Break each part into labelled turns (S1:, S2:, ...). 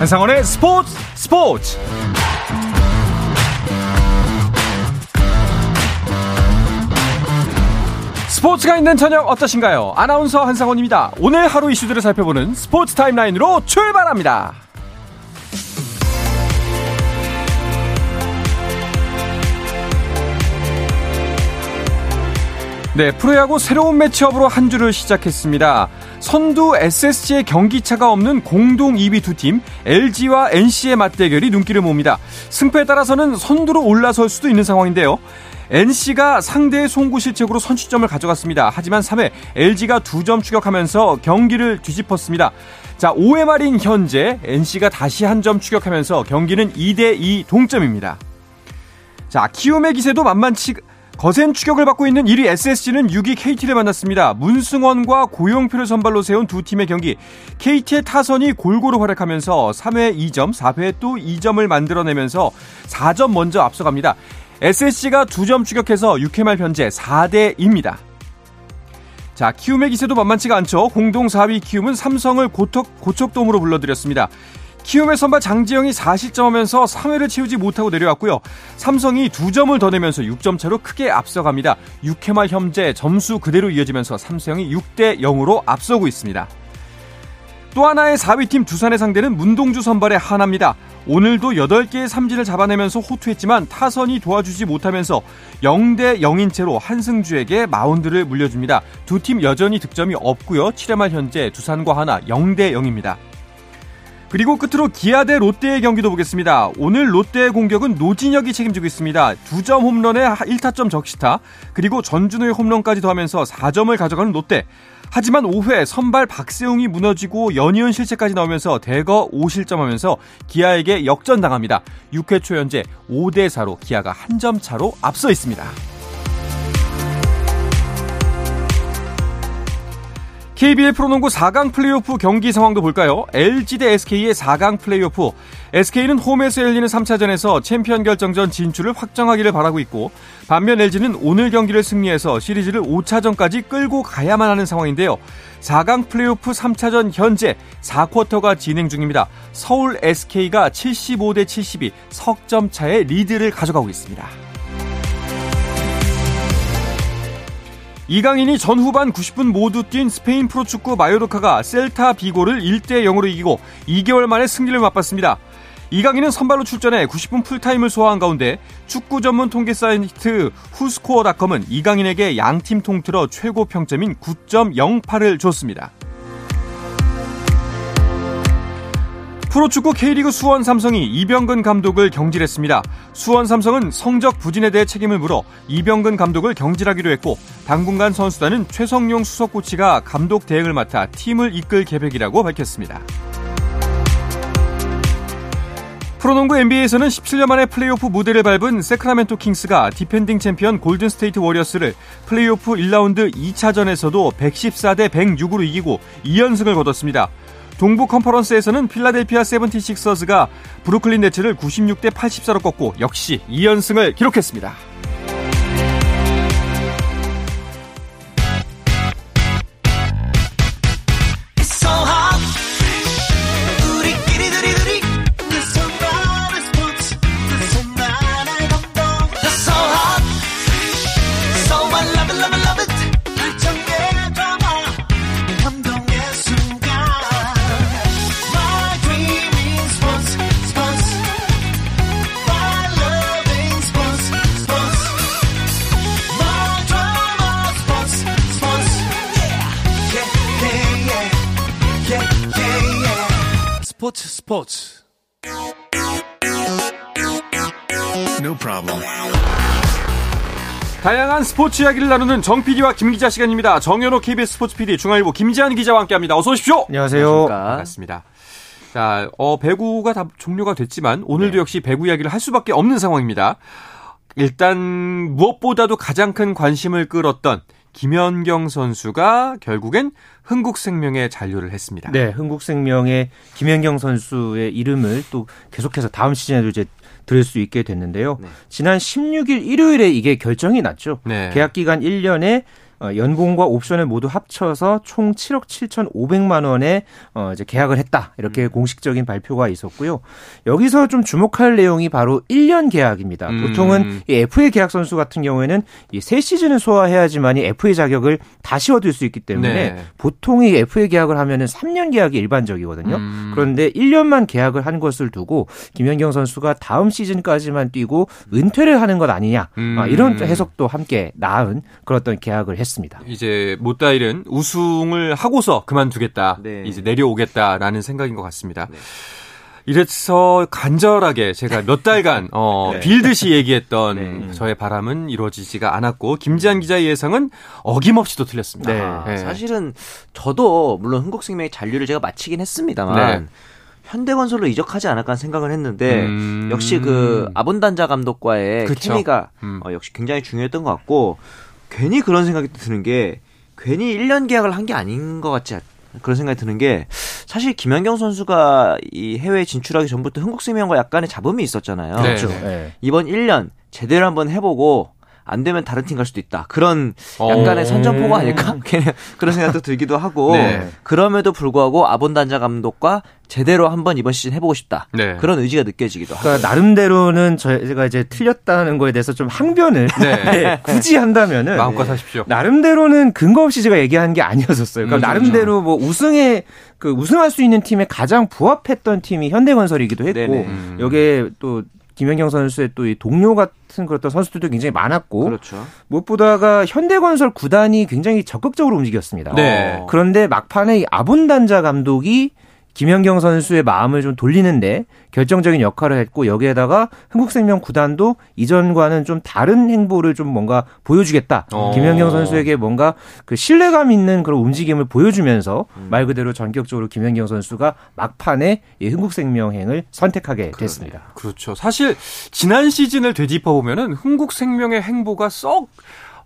S1: 한상원의 스포츠 스포츠 스포츠가 있는 저녁 어떠신가요? 아나운서 한상원입니다. 오늘 하루 이슈들을 살펴보는 스포츠 타임라인으로 출발합니다. 네, 프로야구 새로운 매치업으로 한 주를 시작했습니다. 선두 SSG의 경기차가 없는 공동 2위 두 팀 LG와 NC의 맞대결이 눈길을 몹니다. 승패에 따라서는 선두로 올라설 수도 있는 상황인데요. NC가 상대의 송구 실책으로 선취점을 가져갔습니다. 하지만 3회 LG가 두점 추격하면서 경기를 뒤집었습니다. 자, 5회 말인 현재 NC가 다시 한 점 추격하면서 경기는 2대2 동점입니다. 자, 키움의 기세도 만만치 거센 추격을 받고 있는 1위 SSG는 6위 KT를 만났습니다. 문승원과 고용표를 선발로 세운 두 팀의 경기. KT의 타선이 골고루 활약하면서 3회 2점, 4회 또 2점을 만들어내면서 4점 먼저 앞서갑니다. SSG가 2점 추격해서 6회 말 현재 4대2입니다. 자, 키움의 기세도 만만치가 않죠. 공동 4위 키움은 삼성을 고척, 고척돔으로 불러들였습니다. 키움의 선발 장지영이 4실점하면서 3회를 채우지 못하고 내려왔고요. 삼성이 2점을 더 내면서 6점 차로 크게 앞서갑니다. 6회 말 현재 점수 그대로 이어지면서 삼성이 6대 0으로 앞서고 있습니다. 또 하나의 4위 팀 두산의 상대는 문동주 선발의 하나입니다. 오늘도 8개의 삼진을 잡아내면서 호투했지만 타선이 도와주지 못하면서 0대 0인 채로 한승주에게 마운드를 물려줍니다. 두 팀 여전히 득점이 없고요. 7회 말 현재 두산과 하나 0대 0입니다. 그리고 끝으로 기아 대 롯데의 경기도 보겠습니다. 오늘 롯데의 공격은 노진혁이 책임지고 있습니다. 2점 홈런에 1타점 적시타, 그리고 전준우의 홈런까지 더하면서 4점을 가져가는 롯데. 하지만 5회 선발 박세웅이 무너지고 연이은 실책까지 나오면서 대거 5실점하면서 기아에게 역전당합니다. 6회 초 현재 5대 4로 기아가 한 점 차로 앞서 있습니다. KBL 프로농구 4강 플레이오프 경기 상황도 볼까요? LG 대 SK의 4강 플레이오프. SK는 홈에서 열리는 3차전에서 챔피언 결정전 진출을 확정하기를 바라고 있고 반면 LG는 오늘 경기를 승리해서 시리즈를 5차전까지 끌고 가야만 하는 상황인데요. 4강 플레이오프 3차전 현재 4쿼터가 진행 중입니다. 서울 SK가 75대 72 석점 차의 리드를 가져가고 있습니다. 이강인이 전후반 90분 모두 뛴 스페인 프로축구 마요르카가 셀타 비고를 1대 0으로 이기고 2개월 만에 승리를 맛봤습니다. 이강인은 선발로 출전해 90분 풀타임을 소화한 가운데 축구 전문 통계 사이트 후스코어닷컴은 이강인에게 양팀 통틀어 최고 평점인 9.08을 줬습니다. 프로축구 K리그 수원 삼성이 이병근 감독을 경질했습니다. 수원 삼성은 성적 부진에 대해 책임을 물어 이병근 감독을 경질하기로 했고 당분간 선수단은 최성용 수석 코치가 감독 대행을 맡아 팀을 이끌 계획이라고 밝혔습니다. 프로농구 NBA에서는 17년 만에 플레이오프 무대를 밟은 새크라멘토 킹스가 디펜딩 챔피언 골든스테이트 워리어스를 플레이오프 1라운드 2차전에서도 114대 106으로 이기고 2연승을 거뒀습니다. 동부 컨퍼런스에서는 필라델피아 세븐티식서즈가 브루클린 네츠를 96대 84로 꺾고 역시 2연승을 기록했습니다.
S2: 스포츠 스포츠
S1: No problem. 다양한 스포츠 이야기를 나누는 정 PD와 김 기자 시간입니다. 정현호 KBS 스포츠 PD, 중앙일보 김지한 기자와 함께합니다. 어서 오십시오.
S3: 안녕하세요.
S1: 반갑습니다. 자, 어, 배구가 다 종료가 됐지만 오늘도 네. 역시 배구 이야기를 할 수밖에 없는 상황입니다. 일단 무엇보다도 가장 큰 관심을 끌었던 김연경 선수가 결국엔 흥국생명에 잔류를 했습니다.
S3: 네, 흥국생명의 김연경 선수의 이름을 또 계속해서 다음 시즌에도 이제 들을 수 있게 됐는데요. 네. 지난 16일 일요일에 이게 결정이 났죠. 네. 계약 기간 1년에 어, 연봉과 옵션을 모두 합쳐서 총 7억 7,500만 원에 어, 이제 계약을 했다. 이렇게 음. 공식적인 발표가 있었고요. 여기서 좀 주목할 내용이 바로 1년 계약입니다. 음. 보통은 이 FA 계약 선수 같은 경우에는 이 세 시즌을 소화해야지만이 FA 자격을 다시 얻을 수 있기 때문에 네. 보통 이 FA 계약을 하면은 3년 계약이 일반적이거든요. 음. 그런데 1년만 계약을 한 것을 두고 김연경 선수가 다음 시즌까지만 뛰고 은퇴를 하는 것 아니냐 음. 아, 이런 해석도 함께 나은 그런 어떤 계약을 했습니다.
S1: 이제 못다일은 우승을 하고서 그만두겠다, 네. 이제 내려오겠다라는 생각인 것 같습니다. 네. 이래서 간절하게 제가 몇 달간 어, 네. 빌듯이 얘기했던 네. 저의 바람은 이루어지지가 않았고 김지한 기자의 예상은 어김없이도 틀렸습니다. 네.
S4: 아, 사실은 저도 물론 흥국생명의 잔류를 제가 마치긴 했습니다만 네. 현대건설로 이적하지 않을까 생각을 했는데 음... 역시 그 아본단자 감독과의 그쵸. 케미가 음. 어, 역시 굉장히 중요했던 것 같고 괜히 그런 생각이 드는 게 괜히 1년 계약을 한 게 아닌 것 같지 그런 생각이 드는 게 사실 김연경 선수가 이 해외 진출하기 전부터 흥국생명과 약간의 잡음이 있었잖아요.
S1: 그렇죠. 네.
S4: 이번 1년 제대로 한번 해보고 안 되면 다른 팀 갈 수도 있다. 그런 약간의 어. 선전포고 아닐까? 그런 생각도 들기도 하고 네. 그럼에도 불구하고 아본단자 감독과 제대로 한번 이번 시즌 해보고 싶다. 네. 그런 의지가 느껴지기도
S3: 하고. 그러니까 나름대로는 저희가 이제 틀렸다는 거에 대해서 좀 항변을 네. 네, 굳이 한다면은
S1: 마음껏 하십시오.
S3: 나름대로는 근거 없이 제가 얘기한 게 아니었었어요. 그러니까 음, 나름대로 뭐 우승에 그 우승할 수 있는 팀에 가장 부합했던 팀이 현대건설이기도 했고 음. 여기에 또 김연경 선수의 또 이 동료 같은 그런 선수들도 굉장히 많았고
S4: 그렇죠.
S3: 무엇보다가 현대건설 구단이 굉장히 적극적으로 움직였습니다.
S1: 네.
S3: 그런데 막판에 이 아본단자 감독이 김연경 선수의 마음을 좀 돌리는데 결정적인 역할을 했고 여기에다가 흥국생명 구단도 이전과는 좀 다른 행보를 좀 뭔가 보여주겠다. 어. 김연경 선수에게 뭔가 그 신뢰감 있는 그런 움직임을 보여주면서 음. 말 그대로 전격적으로 김연경 선수가 막판에 이 흥국생명행을 선택하게 됐습니다.
S1: 그렇죠. 사실 지난 시즌을 되짚어 보면은 흥국생명의 행보가 썩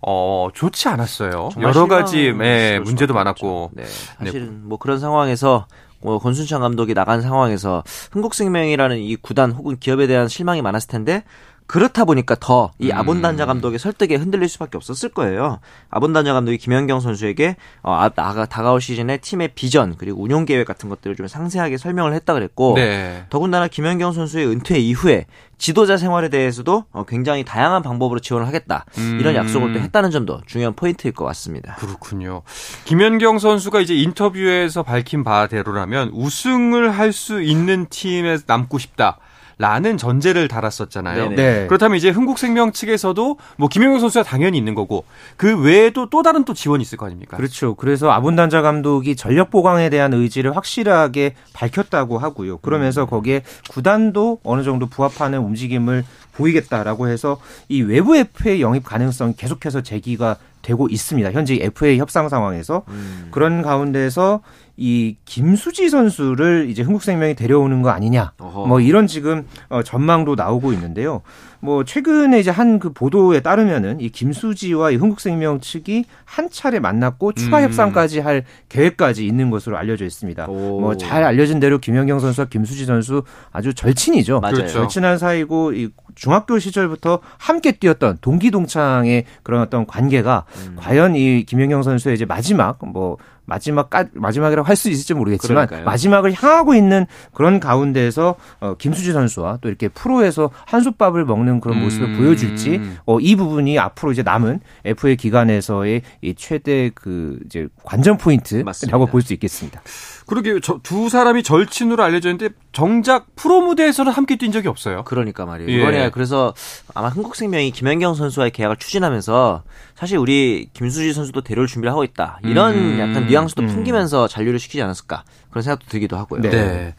S1: 어, 좋지 않았어요. 여러 가지 예, 문제도 많았고.
S4: 네. 사실은 뭐 그런 상황에서 뭐 권순찬 감독이 나간 상황에서 흥국생명이라는 이 구단 혹은 기업에 대한 실망이 많았을 텐데 그렇다 보니까 더이 음. 아본단자 감독의 설득에 흔들릴 수밖에 없었을 거예요. 아본단자 감독이 김연경 선수에게 어, 아, 나가 다가올 시즌에 팀의 비전 그리고 운영 계획 같은 것들을 좀 상세하게 설명을 했다 그랬고 네. 더군다나 김연경 선수의 은퇴 이후에 지도자 생활에 대해서도 어, 굉장히 다양한 방법으로 지원을 하겠다 음. 이런 약속을 또 했다는 점도 중요한 포인트일 것 같습니다.
S1: 그렇군요. 김연경 선수가 이제 인터뷰에서 밝힌 바대로라면 우승을 할 수 있는 팀에 남고 싶다. 라는 전제를 달았었잖아요. 네. 그렇다면 이제 흥국생명 측에서도 뭐 김영경 선수가 당연히 있는 거고 그 외에도 또 다른 또 지원이 있을 거 아닙니까?
S3: 그렇죠. 그래서 아본단자 감독이 전력 보강에 대한 의지를 확실하게 밝혔다고 하고요. 그러면서 음. 거기에 구단도 어느 정도 부합하는 움직임을 보이겠다라고 해서 이 외부 FA 영입 가능성 계속해서 제기가 되고 있습니다. 현재 FA 협상 상황에서 음. 그런 가운데서 이 김수지 선수를 이제 흥국생명이 데려오는 거 아니냐. 어허. 뭐 이런 지금 어, 전망도 나오고 있는데요. 뭐 최근에 이제 한 그 보도에 따르면은 이 김수지와 이 흥국생명 측이 한 차례 만났고 추가 음. 협상까지 할 계획까지 있는 것으로 알려져 있습니다. 뭐 잘 알려진 대로 김연경 선수와 김수지 선수 아주 절친이죠.
S4: 맞아요. 그렇죠.
S3: 절친한 사이고 이 중학교 시절부터 함께 뛰었던 동기 동창의 그런 어떤 관계가 음. 과연 이 김연경 선수의 이제 마지막 뭐 마지막 마지막이라고 할 수 있을지 모르겠지만 그러니까요. 마지막을 향하고 있는 그런 가운데에서 어, 김수지 선수와 또 이렇게 프로에서 한솥밥을 먹는 그런 모습을 음. 보여줄지 어, 이 부분이 앞으로 이제 남은 FA 기간에서의 이 최대 그 이제 관전 포인트라고 볼 수 있겠습니다.
S1: 그러게 두 사람이 절친으로 알려져 있는데 정작 프로 무대에서는 함께 뛴 적이 없어요.
S4: 그러니까 말이에요. 예. 이번에 그래서 아마 흥국생명이 김연경 선수와의 계약을 추진하면서 사실 우리 김수지 선수도 데려올 준비를 하고 있다. 이런 음. 약간 뉘앙스도 음. 풍기면서 잔류를 시키지 않았을까 그런 생각도 들기도 하고요.
S1: 네. 네.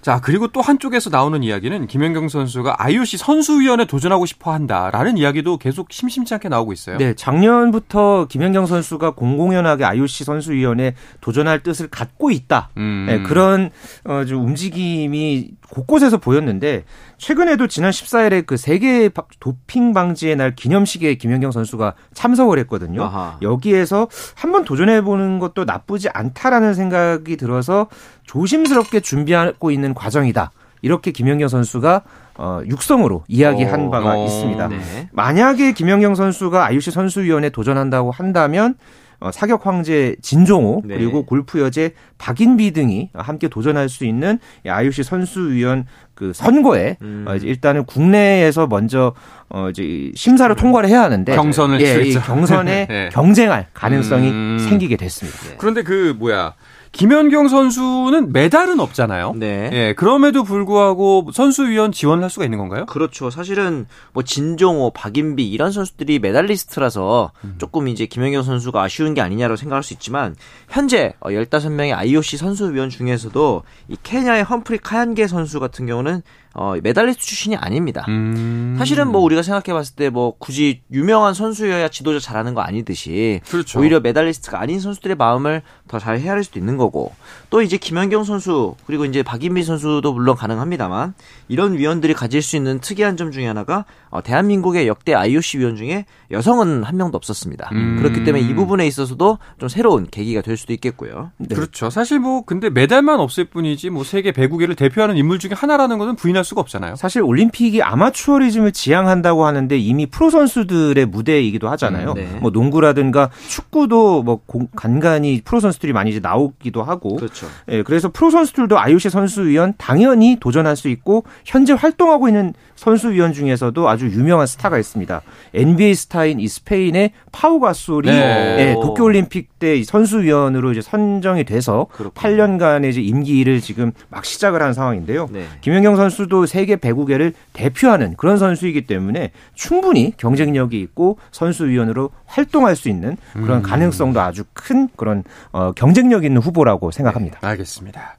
S1: 자, 그리고 또 한쪽에서 나오는 이야기는 김연경 선수가 IOC 선수위원회 도전하고 싶어 한다라는 이야기도 계속 심심치 않게 나오고 있어요.
S3: 네, 작년부터 김연경 선수가 공공연하게 IOC 선수위원회 도전할 뜻을 갖고 있다. 음. 네, 그런 어, 좀 움직임이 곳곳에서 보였는데 최근에도 지난 14일에 그 세계 도핑 방지의 날 기념식에 김연경 선수가 참석을 했거든요. 아하. 여기에서 한번 도전해 보는 것도 나쁘지 않다라는 생각이 들어서 조심스럽게 준비하고 있는 과정이다. 이렇게 김연경 선수가 어, 육성으로 이야기한
S1: 어,
S3: 바가
S1: 어,
S3: 있습니다.
S4: 네.
S3: 만약에 김연경 선수가 IOC 선수위원회 도전한다고 한다면 어, 사격 황제 진종호
S4: 네.
S3: 그리고 골프 여제 박인비 등이 함께 도전할 수 있는 이 IOC 선수위원 그 선거에
S4: 음.
S3: 어, 이제 일단은 국내에서 먼저 어 이제 이 심사를 통과를 해야 하는데
S1: 경선을
S3: 예, 이. 경선에
S1: 네.
S3: 경쟁할 가능성이
S1: 음.
S3: 생기게 됐습니다.
S1: 그런데 그 뭐야 김연경 선수는 메달은 없잖아요.
S4: 네.
S1: 예, 그럼에도 불구하고 선수위원 지원을 할 수가 있는 건가요?
S4: 그렇죠. 사실은 뭐 진종호, 박인비 이런 선수들이 메달리스트라서 조금 이제 김연경 선수가 아쉬운 게 아니냐고 생각할 수 있지만 현재 어, 15명의 IOC 선수위원 중에서도 이 케냐의 험프리 카얀게 선수 같은 경우는 어, 메달리스트 출신이 아닙니다.
S1: 음.
S4: 사실은 뭐 우리가 생각해 봤을 때 뭐 굳이 유명한 선수여야 지도자 잘하는 거 아니듯이
S1: 그렇죠.
S4: 오히려 메달리스트가 아닌 선수들의 마음을 더 잘 헤아릴 수도 있는 거고 또 이제 김연경 선수 그리고 이제 박인비 선수도 물론 가능합니다만 이런 위원들이 가질 수 있는 특이한 점 중에 하나가 어, 대한민국의 역대 IOC 위원 중에 여성은 한 명도 없었습니다.
S1: 음.
S4: 그렇기 때문에 이 부분에 있어서도 좀 새로운 계기가 될 수도 있겠고요.
S1: 그렇죠. 사실 뭐 근데 메달만 없을 뿐이지 뭐 세계 배구계를 대표하는 인물 중에 하나라는 것은 부인할 수가 없잖아요.
S3: 사실 올림픽이 아마추어리즘을 지향한다고 하는데 이미 프로 선수들의 무대이기도 하잖아요.
S4: 음, 네.
S3: 뭐 농구라든가 축구도 뭐 공- 간간히 프로 선수들이 많이 이제 나오기도 하고.
S4: 그렇죠.
S3: 예, 그래서 프로 선수들도 IOC 선수위원 당연히 도전할 수 있고 현재 활동하고 있는 선수위원 중에서도 아주 유명한 스타가 있습니다. NBA 스타인 이 스페인의 파우 가솔이
S1: 네.
S3: 예, 도쿄올림픽 때이 선수위원으로 이제 선정이 돼서
S4: 그렇군요.
S3: 8년간의 이제 임기를 지금 막 시작을 한 상황인데요.
S4: 네.
S3: 김연경 선수도 세계 배구계를 대표하는 그런 선수이기 때문에 충분히 경쟁력이 있고 선수위원으로 활동할 수 있는 그런 가능성도 아주 큰 그런 어, 경쟁력 있는 후보라고 생각합니다.
S1: 알겠습니다.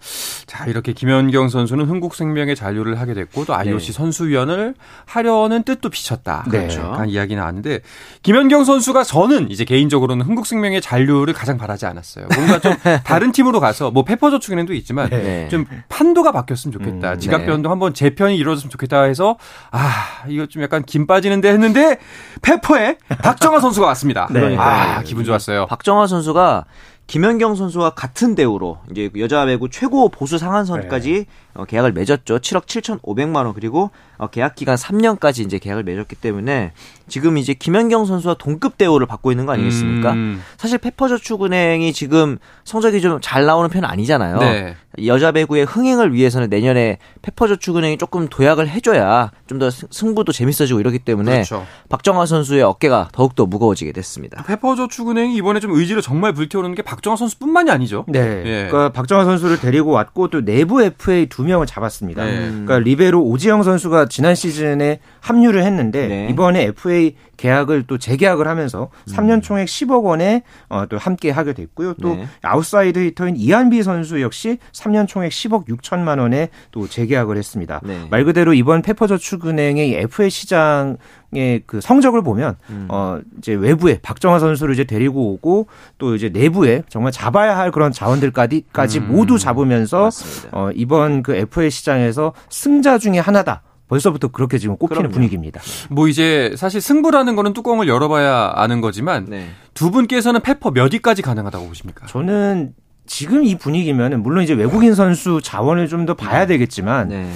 S1: 자, 이렇게 김연경 선수는 흥국생명에 잔류를 하게 됐고 또 IOC
S4: 네.
S1: 선수위원을 하려는 뜻도 비쳤다.
S3: 네.
S1: 그렇죠. 그런 이야기 나왔는데 김연경 선수가 저는 이제 개인적으로는 흥국생명의 잔류를 가장 바라지 않았어요. 뭔가 좀 다른 팀으로 가서 뭐 페퍼저축은행도 있지만
S4: 네.
S1: 좀 판도가 바뀌었으면 좋겠다.
S3: 음,
S1: 지각
S4: 네.
S1: 변동 한번 재편이 이루어졌으면 좋겠다 해서 아 이거 좀 약간 김 빠지는데 했는데 페퍼에 박정아 선수가 왔 습니다.
S3: 네.
S1: 아 기분 좋았어요.
S4: 박정화 선수가 김연경 선수와 같은 대우로 이제 여자 배구 최고 보수 상한선까지 어, 계약을 맺었죠. 7억 7,500만 원 그리고 어, 계약 기간 3년까지 이제 계약을 맺었기 때문에 지금 이제 김연경 선수와 동급 대우를 받고 있는 거 아니겠습니까?
S1: 음.
S4: 사실 페퍼저축은행이 지금 성적이 좀 잘 나오는 편은 아니잖아요.
S1: 네.
S4: 여자 배구의 흥행을 위해서는 내년에 페퍼저축은행이 조금 도약을 해줘야 좀 더 승부도 재밌어지고 이러기 때문에
S1: 그렇죠.
S4: 박정화 선수의 어깨가 더욱더 무거워지게 됐습니다.
S1: 페퍼저축은행이 이번에 좀 의지를 정말 불태우는 게 박정아 선수뿐만이 아니죠.
S3: 네.
S1: 예.
S3: 그러니까 박정아 선수를 데리고 왔고 또 내부 FA 두 명을 잡았습니다.
S1: 네.
S3: 그러니까 리베로 오지영 선수가 지난 시즌에 합류를 했는데
S4: 네.
S3: 이번에 FA 계약을 또 재계약을 하면서 3년 총액 10억 원에 어, 또 함께 하게 됐고요. 또
S4: 네.
S3: outside hitter인 이한비 선수 역시 3년 총액 10억 6천만 원에 또 재계약을 했습니다.
S4: 네.
S3: 말 그대로 이번 페퍼저축은행의 이 FA 시장 의 그 성적을 보면
S4: 음.
S3: 어 이제 외부에 박정화 선수를 이제 데리고 오고 또 이제 내부에 정말 잡아야 할 그런 자원들까지 까지 모두 잡으면서
S4: 음. 맞습니다.
S3: 어 이번 그 FA 시장에서 승자 중에 하나다. 벌써부터 그렇게 지금 꼽히는
S4: 그럼요.
S3: 분위기입니다.
S1: 뭐 이제 사실 승부라는 거는 뚜껑을 열어봐야 아는 거지만
S4: 네.
S1: 두 분께서는 페퍼 몇 위까지 가능하다고 보십니까?
S3: 저는 지금 이 분위기면은 물론 이제 외국인 선수 자원을 좀 더 봐야 되겠지만
S4: 네.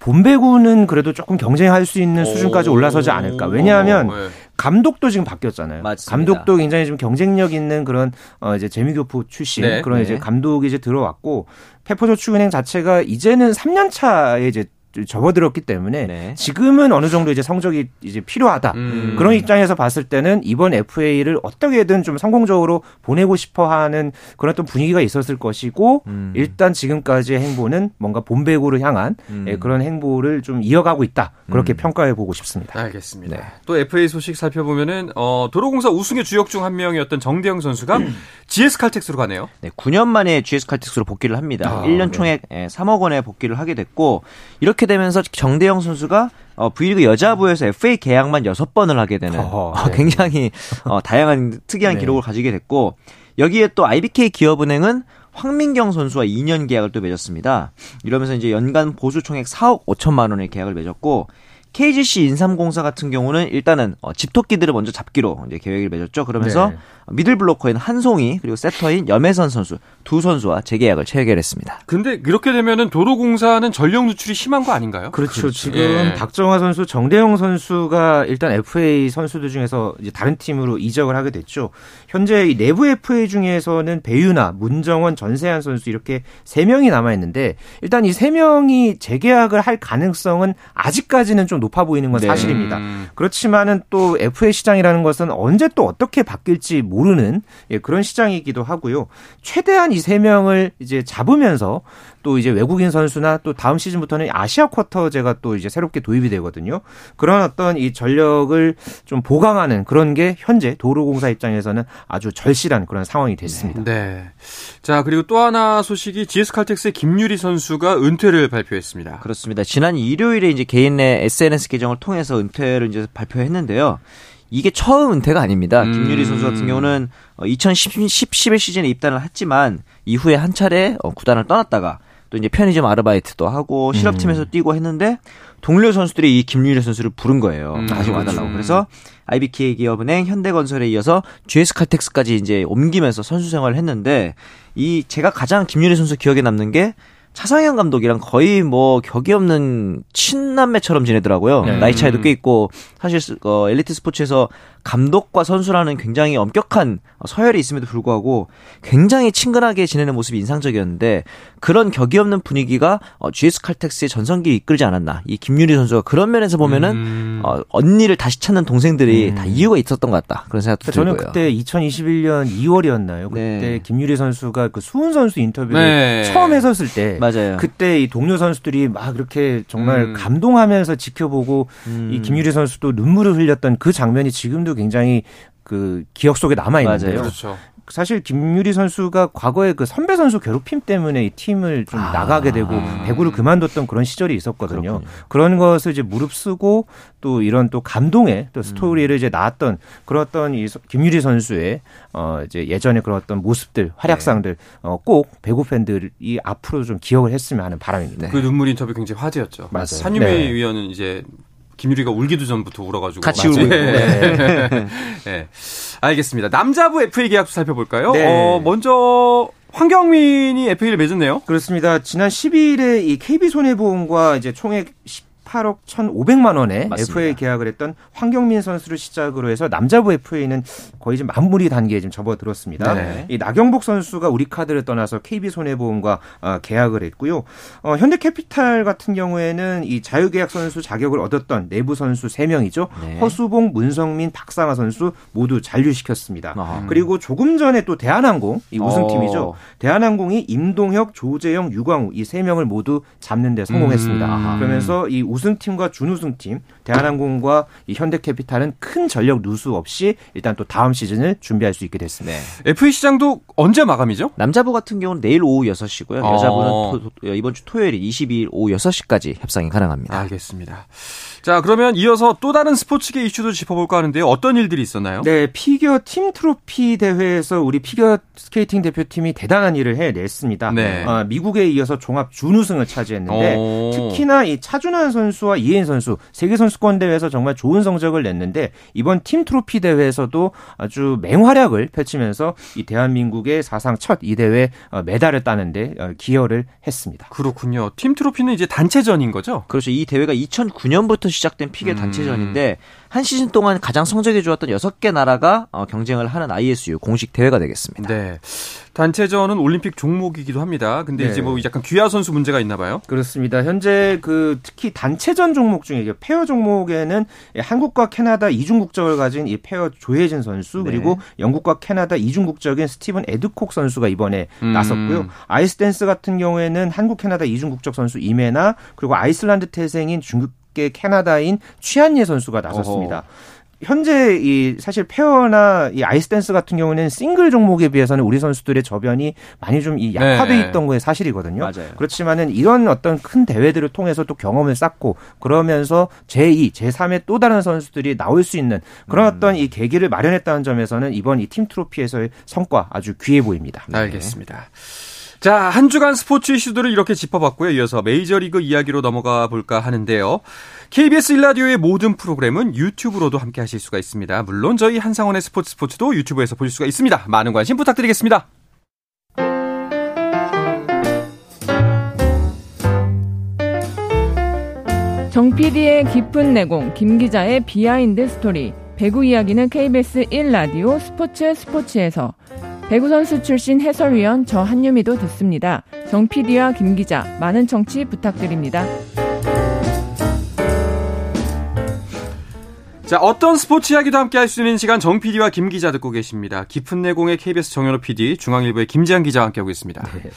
S3: 본배구는 그래도 조금 경쟁할 수 있는 수준까지 올라서지 않을까. 왜냐하면
S1: 어, 예.
S3: 감독도 지금 바뀌었잖아요.
S4: 맞습니다.
S3: 감독도 굉장히 좀 경쟁력 있는 그런 어 이제 재미교포 출신
S1: 네.
S3: 그런
S4: 네.
S3: 이제 감독이 이제 들어왔고 페퍼저축은행 자체가 이제는 3년 차에 이제 접어들었기 때문에
S4: 네.
S3: 지금은 어느 정도 이제 성적이 이제 필요하다.
S1: 음.
S3: 그런 입장에서 봤을 때는 이번 FA를 어떻게든 좀 성공적으로 보내고 싶어 하는 그런 또 분위기가 있었을 것이고
S4: 음.
S3: 일단 지금까지의 행보는 뭔가 본배구를 향한
S4: 음.
S3: 예, 그런 행보를 좀 이어가고 있다. 그렇게
S4: 음.
S3: 평가해 보고 싶습니다.
S1: 알겠습니다.
S4: 네.
S1: 또 FA 소식 살펴보면은 어, 도로공사 우승의 주역 중 한 명이었던 정대영 선수가 GS 칼텍스로 가네요.
S4: 네, 9년 만에 GS 칼텍스로 복귀를 합니다.
S1: 아,
S4: 1년
S3: 네.
S4: 총액 예, 3억 원에 복귀를 하게 됐고 이렇게 되면서 정대영 선수가 어, V리그 여자부에서 FA 계약만 6번을 하게 되는
S3: 어허,
S4: 어,
S3: 네.
S4: 굉장히 어, 다양한 특이한
S3: 네.
S4: 기록을 가지게 됐고 여기에 또 IBK 기업은행은 황민경 선수와 2년 계약을 또 맺었습니다. 이러면서 이제 연간 보수 총액 4억 5천만 원의 계약을 맺었고 KGC 인삼공사 같은 경우는 일단은 어, 집토끼들을 먼저 잡기로 이제 계획을 맺었죠. 그러면서
S3: 네.
S4: 미들 블로커인 한송이 그리고 세터인 염혜선 선수 두 선수와 재계약을 체결했습니다.
S1: 근데 이렇게 되면은 도로공사는 전력 누출이 심한 거 아닌가요?
S3: 그렇죠. 지금
S1: 예.
S3: 박정화 선수, 정대영 선수가 일단 FA 선수들 중에서 이제 다른 팀으로 이적을 하게 됐죠. 현재 이 내부 FA 중에서는 배유나, 문정원, 전세한 선수 이렇게 세 명이 남아 있는데 일단 이 세 명이 재계약을 할 가능성은 아직까지는 좀 높아 보이는 건
S4: 네.
S3: 사실입니다.
S1: 음.
S3: 그렇지만은 또 FA 시장이라는 것은 언제 또 어떻게 바뀔지 모르는 예, 그런 시장이기도 하고요. 최대한 이 세 명을 이제 잡으면서 또 이제 외국인 선수나 또 다음 시즌부터는 아시아 쿼터제가 또 이제 새롭게 도입이 되거든요. 그런 어떤 이 전력을 좀 보강하는 그런 게 현재 도로공사 입장에서는 아주 절실한 그런 상황이 됐습니다.
S1: 네. 자, 그리고 또 하나 소식이 GS 칼텍스의 김유리 선수가 은퇴를 발표했습니다.
S4: 그렇습니다. 지난 일요일에 이제 개인 내 SNS 계정을 통해서 은퇴를 이제 발표했는데요. 이게 처음 은퇴가 아닙니다.
S1: 음.
S4: 김유리 선수 같은 경우는 2010, 11 시즌에 입단을 했지만 이후에 한 차례 어, 구단을 떠났다가 또 이제 편의점 아르바이트도 하고 실업팀에서 뛰고 했는데 동료 선수들이 이 김유리 선수를 부른 거예요.
S1: 음,
S4: 다시
S1: 그렇죠.
S4: 와달라고. 그래서 IBK 기업은행, 현대건설에 이어서 GS 칼텍스까지 이제 옮기면서 선수 생활을 했는데 이 제가 가장 김유리 선수 기억에 남는 게 차상현 감독이랑 거의 뭐 격이 없는 친남매처럼 지내더라고요.
S3: 네.
S4: 나이 차이도 꽤 있고 사실 어, 엘리트 스포츠에서 감독과 선수라는 굉장히 엄격한 서열이 있음에도 불구하고 굉장히 친근하게 지내는 모습이 인상적이었는데 그런 격이 없는 분위기가 어, GS 칼텍스의 전성기를 이끌지 않았나. 이 김유리 선수가 그런 면에서 보면은
S1: 음.
S4: 어, 언니를 다시 찾는 동생들이 다 이유가 있었던 것 같다. 그런 생각도
S3: 저는
S4: 들고요.
S3: 그때 2021년 2월이었나요? 그때
S4: 네.
S3: 김유리 선수가 그 수훈 선수 인터뷰를
S1: 네.
S3: 처음 했었을 때
S4: 맞아요.
S3: 그때 이 동료 선수들이 막 그렇게 정말
S1: 음.
S3: 감동하면서 지켜보고
S4: 음.
S3: 이 김유리 선수도 눈물을 흘렸던 그 장면이 지금도 굉장히 그 기억 속에 남아 있는데요.
S1: 그렇죠.
S3: 사실 김유리 선수가 과거에 그 선배 선수 괴롭힘 때문에 이 팀을 좀
S4: 아.
S3: 나가게 되고 배구를 그만뒀던 그런 시절이 있었거든요.
S4: 그렇군요.
S3: 그런 것을 이제 무릅쓰고 또 이런 또 감동의 또 스토리를 이제 나왔던 그런 어떤 이 서- 김유리 선수의 어 이제 예전에 그런 어떤 모습들 활약상들 어꼭 배구 팬들이 앞으로 좀 기억을 했으면 하는 바람입니다.
S4: 네.
S1: 그 눈물 인터뷰 굉장히 화제였죠.
S3: 맞아요.
S1: 산유미
S3: 네.
S1: 위원은 이제 김유리가 울기도 전부터 울어가지고
S4: 같이
S1: 맞아요.
S4: 울고 있고.
S1: 네. 네. 알겠습니다. 남자부 FA 계약도 살펴볼까요?
S3: 네.
S1: 어, 먼저 황경민이 FA를 맺었네요.
S3: 그렇습니다. 지난 12일에 이 KB 손해보험과 이제 총액 18억 1,500만 원의
S4: 맞습니다.
S3: FA 계약을 했던 황경민 선수를 시작으로 해서 남자부 FA는 거의 지금 마무리 단계에 지금 접어들었습니다.
S1: 네.
S3: 이 나경복 선수가 우리 카드를 떠나서 KB 손해보험과 아, 계약을 했고요. 어, 현대캐피탈 같은 경우에는 이 자유계약 선수 자격을 얻었던 내부 선수 3명이죠.
S4: 네.
S3: 허수봉, 문성민, 박상아 선수 모두 잔류시켰습니다.
S4: 아하.
S3: 그리고 조금 전에 또 대한항공 이 우승팀이죠.
S4: 어.
S3: 대한항공이 임동혁, 조재영, 유광우 이세 명을 모두 잡는 데 성공했습니다.
S1: 음.
S3: 그러면서 이 우승 팀과 준우승팀 대한항공과 이 현대캐피탈은 큰 전력 누수 없이 일단 또 다음 시즌을 준비할 수 있게 됐습니다.
S4: 네.
S1: FA 시장도 언제 마감이죠?
S4: 남자부 같은 경우는 내일 오후 6시고요.
S1: 어.
S4: 여자부는 토- 토- 이번 주 토요일 22일 오후 6시까지 협상이 가능합니다.
S1: 알겠습니다. 자, 그러면 이어서 또 다른 스포츠계 이슈도 짚어볼까 하는데요. 어떤 일들이 있었나요?
S3: 네, 피겨 팀 트로피 대회에서 우리 피겨 스케이팅 대표팀이 대단한 일을 해냈습니다.
S1: 네.
S3: 어, 미국에 이어서 종합 준우승을 차지했는데
S1: 오.
S3: 특히나 이 차준환 선수와 이해인 선수 세계 선수권 대회에서 정말 좋은 성적을 냈는데 이번 팀 트로피 대회에서도 아주 맹활약을 펼치면서 이 대한민국의 사상 첫 이 대회 어, 메달을 따는데 어, 기여를 했습니다.
S1: 그렇군요. 팀 트로피는 이제 단체전인 거죠?
S4: 그렇죠. 이 대회가 2009년부터 시작된 피겨
S1: 음.
S4: 단체전인데 한 시즌 동안 가장 성적이 좋았던 6개 나라가 어, 경쟁을 하는 ISU 공식 대회가 되겠습니다.
S1: 네. 단체전은 올림픽 종목이기도 합니다. 근데
S3: 네.
S1: 이제 뭐 약간 귀하 선수 문제가 있나 봐요.
S3: 그렇습니다. 현재 그 특히 단체전 종목 중에 페어 종목에는 한국과 캐나다 이중 국적을 가진 이 페어 조혜진 선수
S4: 네.
S3: 그리고 영국과 캐나다 이중 국적인 스티븐 애드콕 선수가 이번에
S1: 음.
S3: 나섰고요. 아이스댄스 같은 경우에는 한국 캐나다 이중 국적 선수 임해나 그리고 아이슬란드 태생인 중국 계 캐나다인 취안예 선수가 나섰습니다. 현재 이 사실 페어나 이 아이스댄스 같은 경우는 싱글 종목에 비해서는 우리 선수들의 저변이 많이 좀 이 약화돼
S1: 네.
S3: 있던 거에 사실이거든요.
S4: 맞아요.
S3: 그렇지만은 이런 어떤 큰 대회들을 통해서 또 경험을 쌓고 그러면서 제2, 제3의 또 다른 선수들이 나올 수 있는 그런
S1: 음.
S3: 어떤 이 계기를 마련했다는 점에서는 이번 이 팀 트로피에서의 성과 아주 귀해 보입니다.
S1: 알겠습니다. 자, 한 주간 스포츠 이슈들을 이렇게 짚어봤고요. 이어서 메이저리그 이야기로 넘어가 볼까 하는데요. KBS 일라디오의 모든 프로그램은 유튜브로도 함께 하실 수가 있습니다. 물론 저희 한상원의 스포츠 스포츠도 유튜브에서 보실 수가 있습니다. 많은 관심 부탁드리겠습니다.
S5: 정 PD의 깊은 내공, 김 기자의 비하인드 스토리. 배구 이야기는 KBS 1라디오 스포츠 스포츠에서 배구 선수 출신 해설위원 저 한유미도 듣습니다. 정 PD와 김 기자 많은 청취 부탁드립니다.
S1: 자, 어떤 스포츠 이야기도 함께 할 수 있는 시간 정 PD와 김 기자 듣고 계십니다. 깊은 내공의 KBS 정현호 PD, 중앙일보의 김지한 기자와 함께하고 있습니다. 네.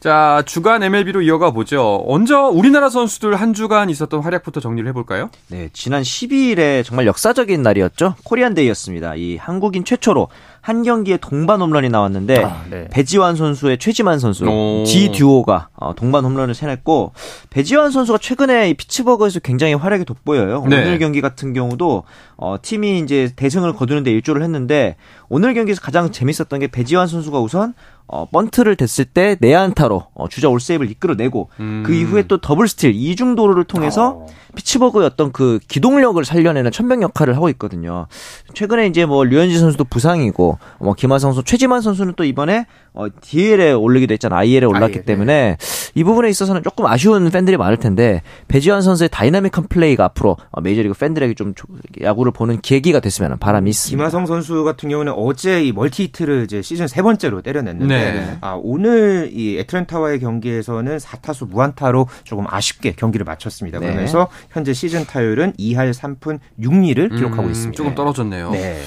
S1: 자, 주간 MLB로 이어가 보죠. 먼저 우리나라 선수들 한 주간 있었던 활약부터 정리를 해볼까요?
S4: 네, 지난 12일에 정말 역사적인 날이었죠. Korean day였습니다. 이 한국인 최초로 한 경기에 동반 홈런이 나왔는데 아, 네. 배지환 선수와 최지만 선수 지 듀오가 어, 동반 홈런을 써냈고 배지환 선수가 최근에 이 피츠버그에서 굉장히 활약이 돋보여요. 네. 오늘 경기 같은 경우도 어, 팀이 이제 대승을 거두는데 일조를 했는데 오늘 경기에서 가장 재밌었던 게 배지환 선수가 우선 어, 번트를 댔을 때 내야안타로 어, 주자 all safe를 이끌어내고 음. 그 이후에 또 더블 스틸 이중 도루를 통해서 어. 피츠버그의 어떤 그 기동력을 살려내는 첨병 역할을 하고 있거든요. 최근에 이제 뭐 류현진 선수도 부상이고 뭐 김하성 선수, 최지만 선수는 또 이번에 어, DL에 올리기도 했잖아. IL에 올랐기 아, 예, 때문에 이 부분에 있어서는 조금 아쉬운 팬들이 많을 텐데 배지환 선수의 dynamic한 플레이가 앞으로 어, 메이저리그 팬들에게 좀 야구를 보는 계기가 됐으면 바람이 있습니다.
S3: 김하성 선수 같은 경우는 어제 이 multi hit를 이제 시즌 세 번째로 때려냈는데 네. 아, 오늘 이 애틀랜타와의 경기에서는 4타수 무안타로 조금 아쉽게 경기를 마쳤습니다. 네. 그러면서 현재 시즌 타율은 2할 3푼 6리를 기록하고 음, 있습니다.
S1: 조금 떨어졌네요. 네.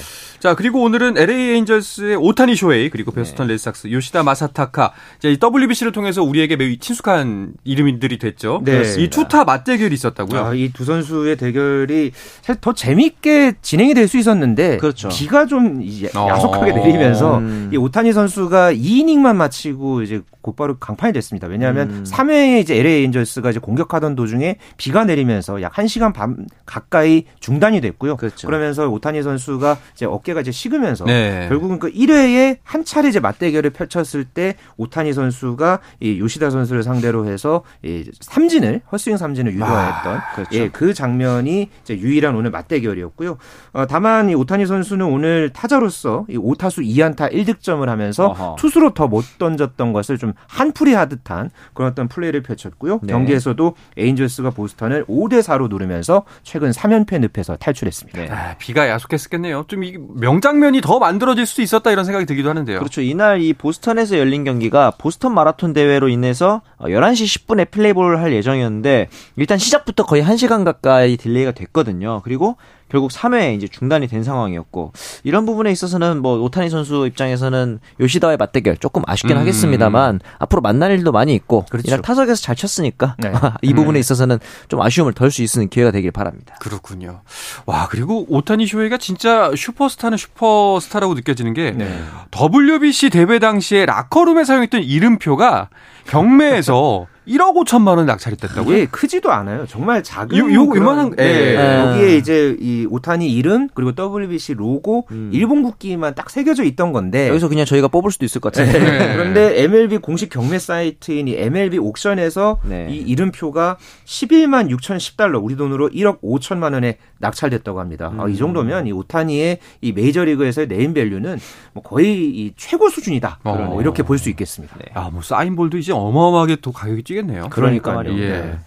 S1: 자, 그리고 오늘은 LA 에인절스의 오타니 쇼헤이 그리고 보스턴 네. 레드삭스 요시다 마사타카 이제 이 WBC를 통해서 우리에게 매우 친숙한 이름들이 됐죠. 네. 이 투타 맞대결이 있었다고요.
S3: 아, 이 두 선수의 대결이 사실 더 재밌게 진행이 될 수 있었는데 그렇죠. 비가 좀 어. 야속하게 내리면서 음. 이 오타니 선수가 2이닝만 마치고 이제 곧바로 강판이 됐습니다. 왜냐하면 음. 3회에 이제 LA 에인절스가 이제 공격하던 도중에 비가 내리면서 약 1시간 반 가까이 중단이 됐고요. 그렇죠. 그러면서 오타니 선수가 이제 어깨가 이제 식으면서 네. 결국은 그 1회에 한 차례 이제 맞대결을 펼쳤을 때 오타니 선수가 이 요시다 선수를 상대로 해서 이 삼진을 헛스윙 삼진을 유도했던 아, 그렇죠. 예, 그 장면이 이제 유일한 오늘 맞대결이었고요. 어, 다만 이 오타니 선수는 오늘 타자로서 이 5타수 2안타 1득점을 하면서 어허. 투수로 더 못 던졌던 것을 좀 한풀이 하듯한 그런 어떤 플레이를 펼쳤고요. 네. 경기에서도 에인절스가 보스턴을 5대 4로 누르면서 최근 3연패 늪에서 탈출했습니다. 네.
S1: 아, 비가 야속했겠네요. 좀 명장면이 더 만들어질 수도 있었다 이런 생각이 들기도 하는데요.
S4: 그렇죠. 이날 이 보스턴에서 열린 경기가 보스턴 마라톤 대회로 인해서 11시 10분에 플레이볼을 할 예정이었는데 일단 시작부터 거의 1시간 가까이 delay가 됐거든요. 그리고 결국 3회에 이제 중단이 된 상황이었고 이런 부분에 있어서는 뭐 오타니 선수 입장에서는 요시다와의 맞대결 조금 아쉽긴 음. 하겠습니다만 앞으로 만날 일도 많이 있고 그렇죠. 이날 타석에서 잘 쳤으니까 네. 이 부분에 음. 있어서는 좀 아쉬움을 덜 수 있는 기회가 되길 바랍니다.
S1: 그렇군요. 와 그리고 오타니 쇼헤이가 진짜 슈퍼스타는 슈퍼스타라고 느껴지는 게 네. WBC 대회 당시에 라커룸에 사용했던 이름표가 경매에서 1억 5천만 원 낙찰이 됐다고요?
S3: 예, 크지도 않아요. 정말 작은
S1: 요, 요 그만한
S3: 예. 네. 여기에 이제 이 오타니 이름 그리고 WBC 로고 음. 일본 국기만 딱 새겨져 있던 건데
S4: 여기서 그냥 저희가 뽑을 수도 있을 것 같아요. 네.
S3: 네. 그런데 MLB 공식 경매 사이트인 이 MLB 옥션에서 네. 이 이름표가 11만 6,010달러 우리 돈으로 1억 5천만 원에 낙찰됐다고 합니다. 음. 아, 이 음. 정도면 이 오타니의 이 메이저리그에서의 네임밸류는 뭐 거의 이 최고 수준이다. 어. 뭐 이렇게 볼 수 있겠습니다. 네.
S1: 아, 뭐 사인볼도 이제 어마어마하게 또 가격이 뛰 겠네요.
S3: 그러니까 말이에요. 예.
S1: 네.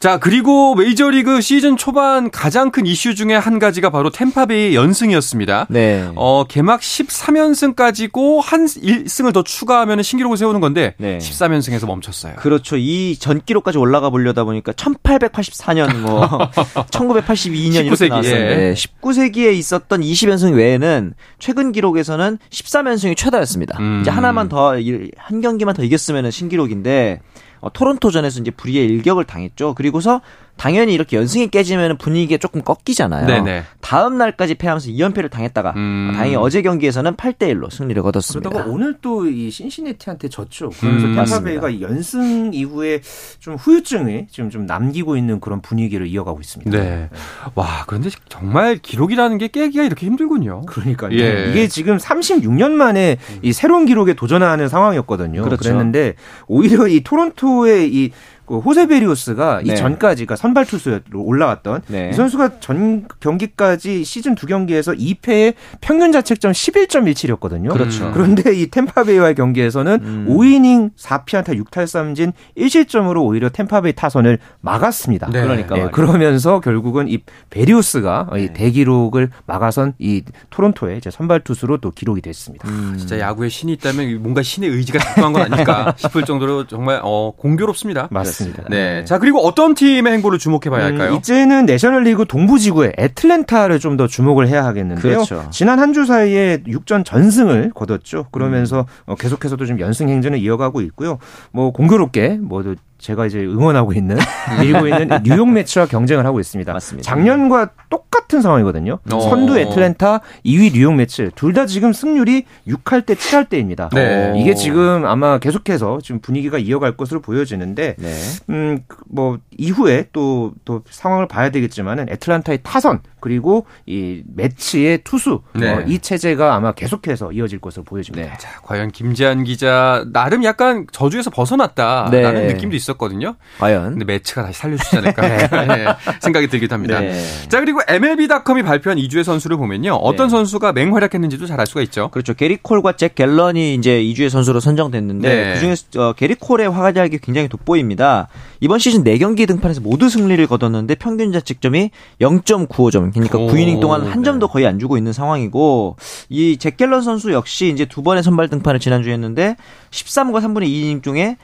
S1: 자, 그리고 메이저리그 시즌 초반 가장 큰 이슈 중에 한 가지가 바로 템파베이의 연승이었습니다. 네. 어, 개막 13연승까지고 한 1승을 더 추가하면 신기록을 세우는 건데 네. 13연승에서 멈췄어요.
S4: 그렇죠. 이 전 기록까지 올라가 보려다 보니까 1884년 뭐 1982년 19세기, 이렇게 나왔었는데 예. 19세기에 있었던 20연승 외에는 최근 기록에서는 13연승이 최다였습니다. 음. 이제 하나만 더 한 경기만 더 이겼으면 신기록인데 어, 토론토전에서 이제 불의의 일격을 당했죠. 그리고서 당연히 이렇게 연승이 깨지면 분위기가 조금 꺾이잖아요.
S1: 네네.
S4: 다음 날까지 패하면서 2연패를 당했다가
S1: 음.
S4: 다행히 어제 경기에서는 8대 1로 승리를 거뒀습니다.
S3: 그러다가 오늘 또 이 신시내티한테 졌죠. 그러면서
S1: 음,
S3: 템파베이가 연승 이후에 좀 후유증을 지금 좀 남기고 있는 그런 분위기를 이어가고 있습니다.
S1: 네. 와, 그런데 정말 기록이라는 게 깨기가 이렇게 힘들군요.
S3: 그러니까요.
S1: 예.
S3: 이게 지금 36년 만에 이 새로운 기록에 도전하는 상황이었거든요.
S4: 그렇죠.
S3: 랬는데 오히려 이 토론토의 이 그 호세 베리우스가
S4: 네.
S3: 이 전까지 그러니까 선발 투수로 올라왔던
S4: 네.
S3: 이 선수가 전 경기까지 시즌 두 경기에서 2패에 평균 자책점 11.17이었거든요.
S4: 그렇죠.
S3: 그런데 이 템파베이와의 경기에서는
S4: 음.
S3: 5이닝 4피안타 6탈삼진 1실점으로 오히려 템파베이 타선을 막았습니다.
S1: 네.
S4: 그러니까
S3: 예,
S4: 말이에요.
S3: 그러면서 결국은 이 베리우스가
S4: 네.
S3: 이 대기록을 막아선 이 토론토의 이제 선발 투수로 또 기록이 됐습니다.
S4: 음.
S1: 진짜 야구에 신이 있다면 뭔가 신의 의지가 작동한 건 아닐까 싶을 정도로 정말 어, 공교롭습니다.
S3: 맞습니다.
S1: 네. 자, 그리고 어떤 팀의 행보를 주목해 봐야 할까요?
S3: 음, 이제는 내셔널리그 동부지구의 애틀랜타를 좀 더 주목을 해야 하겠는데요.
S4: 그렇죠.
S3: 지난 한 주 사이에 6전 전승을 거뒀죠. 그러면서
S1: 음.
S3: 어, 계속해서도 좀 연승 행진을 이어가고 있고요. 뭐 공교롭게 뭐도 제가 이제 응원하고 있는 밀고 있는 뉴욕 매치와 경쟁을 하고 있습니다.
S4: 맞습니다.
S3: 작년과 똑같은 상황이거든요.
S1: 어.
S3: 선두 애틀랜타, 2위 뉴욕 매치 둘다 지금 승률이 6할 대 7할 대입니다.
S1: 네.
S3: 이게 지금 아마 계속해서 지금 분위기가 이어갈 것으로 보여지는데
S4: 네.
S3: 음, 그 뭐, 이후에 또, 또 상황을 봐야 되겠지만은, 애틀란타의 타선, 그리고 이 매치의 투수,
S1: 네.
S3: 어, 이 체제가 아마 계속해서 이어질 것으로 보여집니다.
S4: 네.
S1: 자, 과연 김지한 기자 나름 약간 저주에서 벗어났다라는
S4: 네.
S1: 느낌도 있었 거든요.
S4: 과연
S1: 근데 매치가 다시 살려주지 않을까 네, 생각이 들기도 합니다.
S4: 네.
S1: 자 그리고 MLB.com이 발표한 2주의 선수를 보면요 어떤
S4: 네.
S1: 선수가 맹활약했는지도 잘 알 수가 있죠.
S4: 그렇죠. 게리 콜과 잭 갤런이 이제 2주의 선수로 선정됐는데
S1: 네.
S4: 그중에서 어, 게리 콜의 활약이 굉장히 돋보입니다. 이번 시즌 4경기 등판에서 모두 승리를 거뒀는데 평균 자책점이 0.95점. 그러니까
S1: 오,
S4: 9이닝 동안 한
S1: 네.
S4: 점도 거의 안 주고 있는 상황이고 이 잭 갤런 선수 역시 이제 두 번의 선발 등판을 지난주에 했는데 13과 3분의 2이닝 중에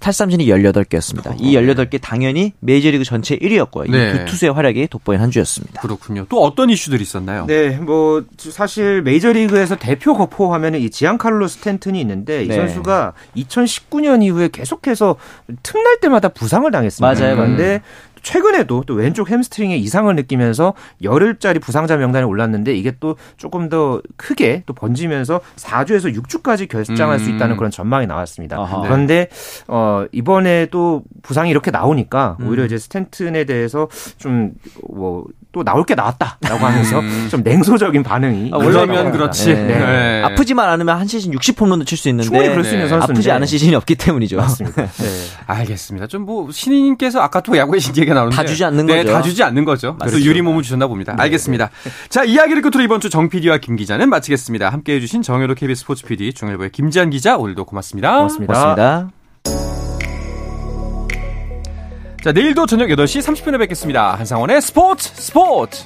S4: 탈삼진이 18개였습니다. 이 18개 당연히 메이저리그 전체 1위였고요.
S1: 네.
S4: 이두 투수의 활약이 돋보인 한 주였습니다.
S1: 그렇군요. 또 어떤 이슈들이 있었나요?
S3: 네, 뭐, 사실 메이저리그에서 대표 거포 하면은 이 지안칼로 스탠튼이 있는데, 이
S4: 네.
S3: 선수가 2019년 이후에 계속해서 틈날 때마다 부상을 당했습니다.
S4: 맞아요.
S3: 그런데 최근에도 또 왼쪽 햄스트링에 이상을 느끼면서 열흘짜리 부상자 명단에 올랐는데 이게 또 조금 더 크게 또 번지면서 4주에서 6주까지 결장할 수
S1: 음.
S3: 있다는 그런 전망이 나왔습니다.
S4: 아하.
S3: 그런데 어 이번에 또 부상이 이렇게 나오니까
S1: 음.
S3: 오히려 이제 스탠튼에 대해서 좀 뭐 또 나올 게 나왔다라고 하면서
S1: 음.
S3: 좀 냉소적인 반응이
S4: 아,
S3: 나옵니다.
S1: 그렇지.
S3: 네.
S1: 네.
S3: 네.
S4: 아프지만 않으면 한 시즌 60홈런도 칠 수 있는데
S3: 충분히 그럴 수 있는
S1: 네.
S3: 선수인데
S4: 아프지 않은 시즌이 없기 때문이죠.
S3: 맞습니다. 네.
S1: 알겠습니다. 좀 뭐 신인님께서 아까 또 야구의 신 얘기가 나오는데
S4: 다 주지 않는
S1: 네,
S4: 거죠.
S1: 다 주지 않는 거죠. 또
S4: 맞습니다.
S1: 유리 몸을 주셨나 봅니다. 알겠습니다. 자 이야기를 끝으로 이번 주 정 PD와 김 기자는 마치겠습니다. 함께 해 주신 정현호 KBS 스포츠 PD 중일보의 김지한 기자 오늘도 고맙습니다.
S3: 고맙습니다.
S4: 고맙습니다.
S1: 자 내일도 저녁 8시 30분에 뵙겠습니다. 한상원의 스포츠 스포츠.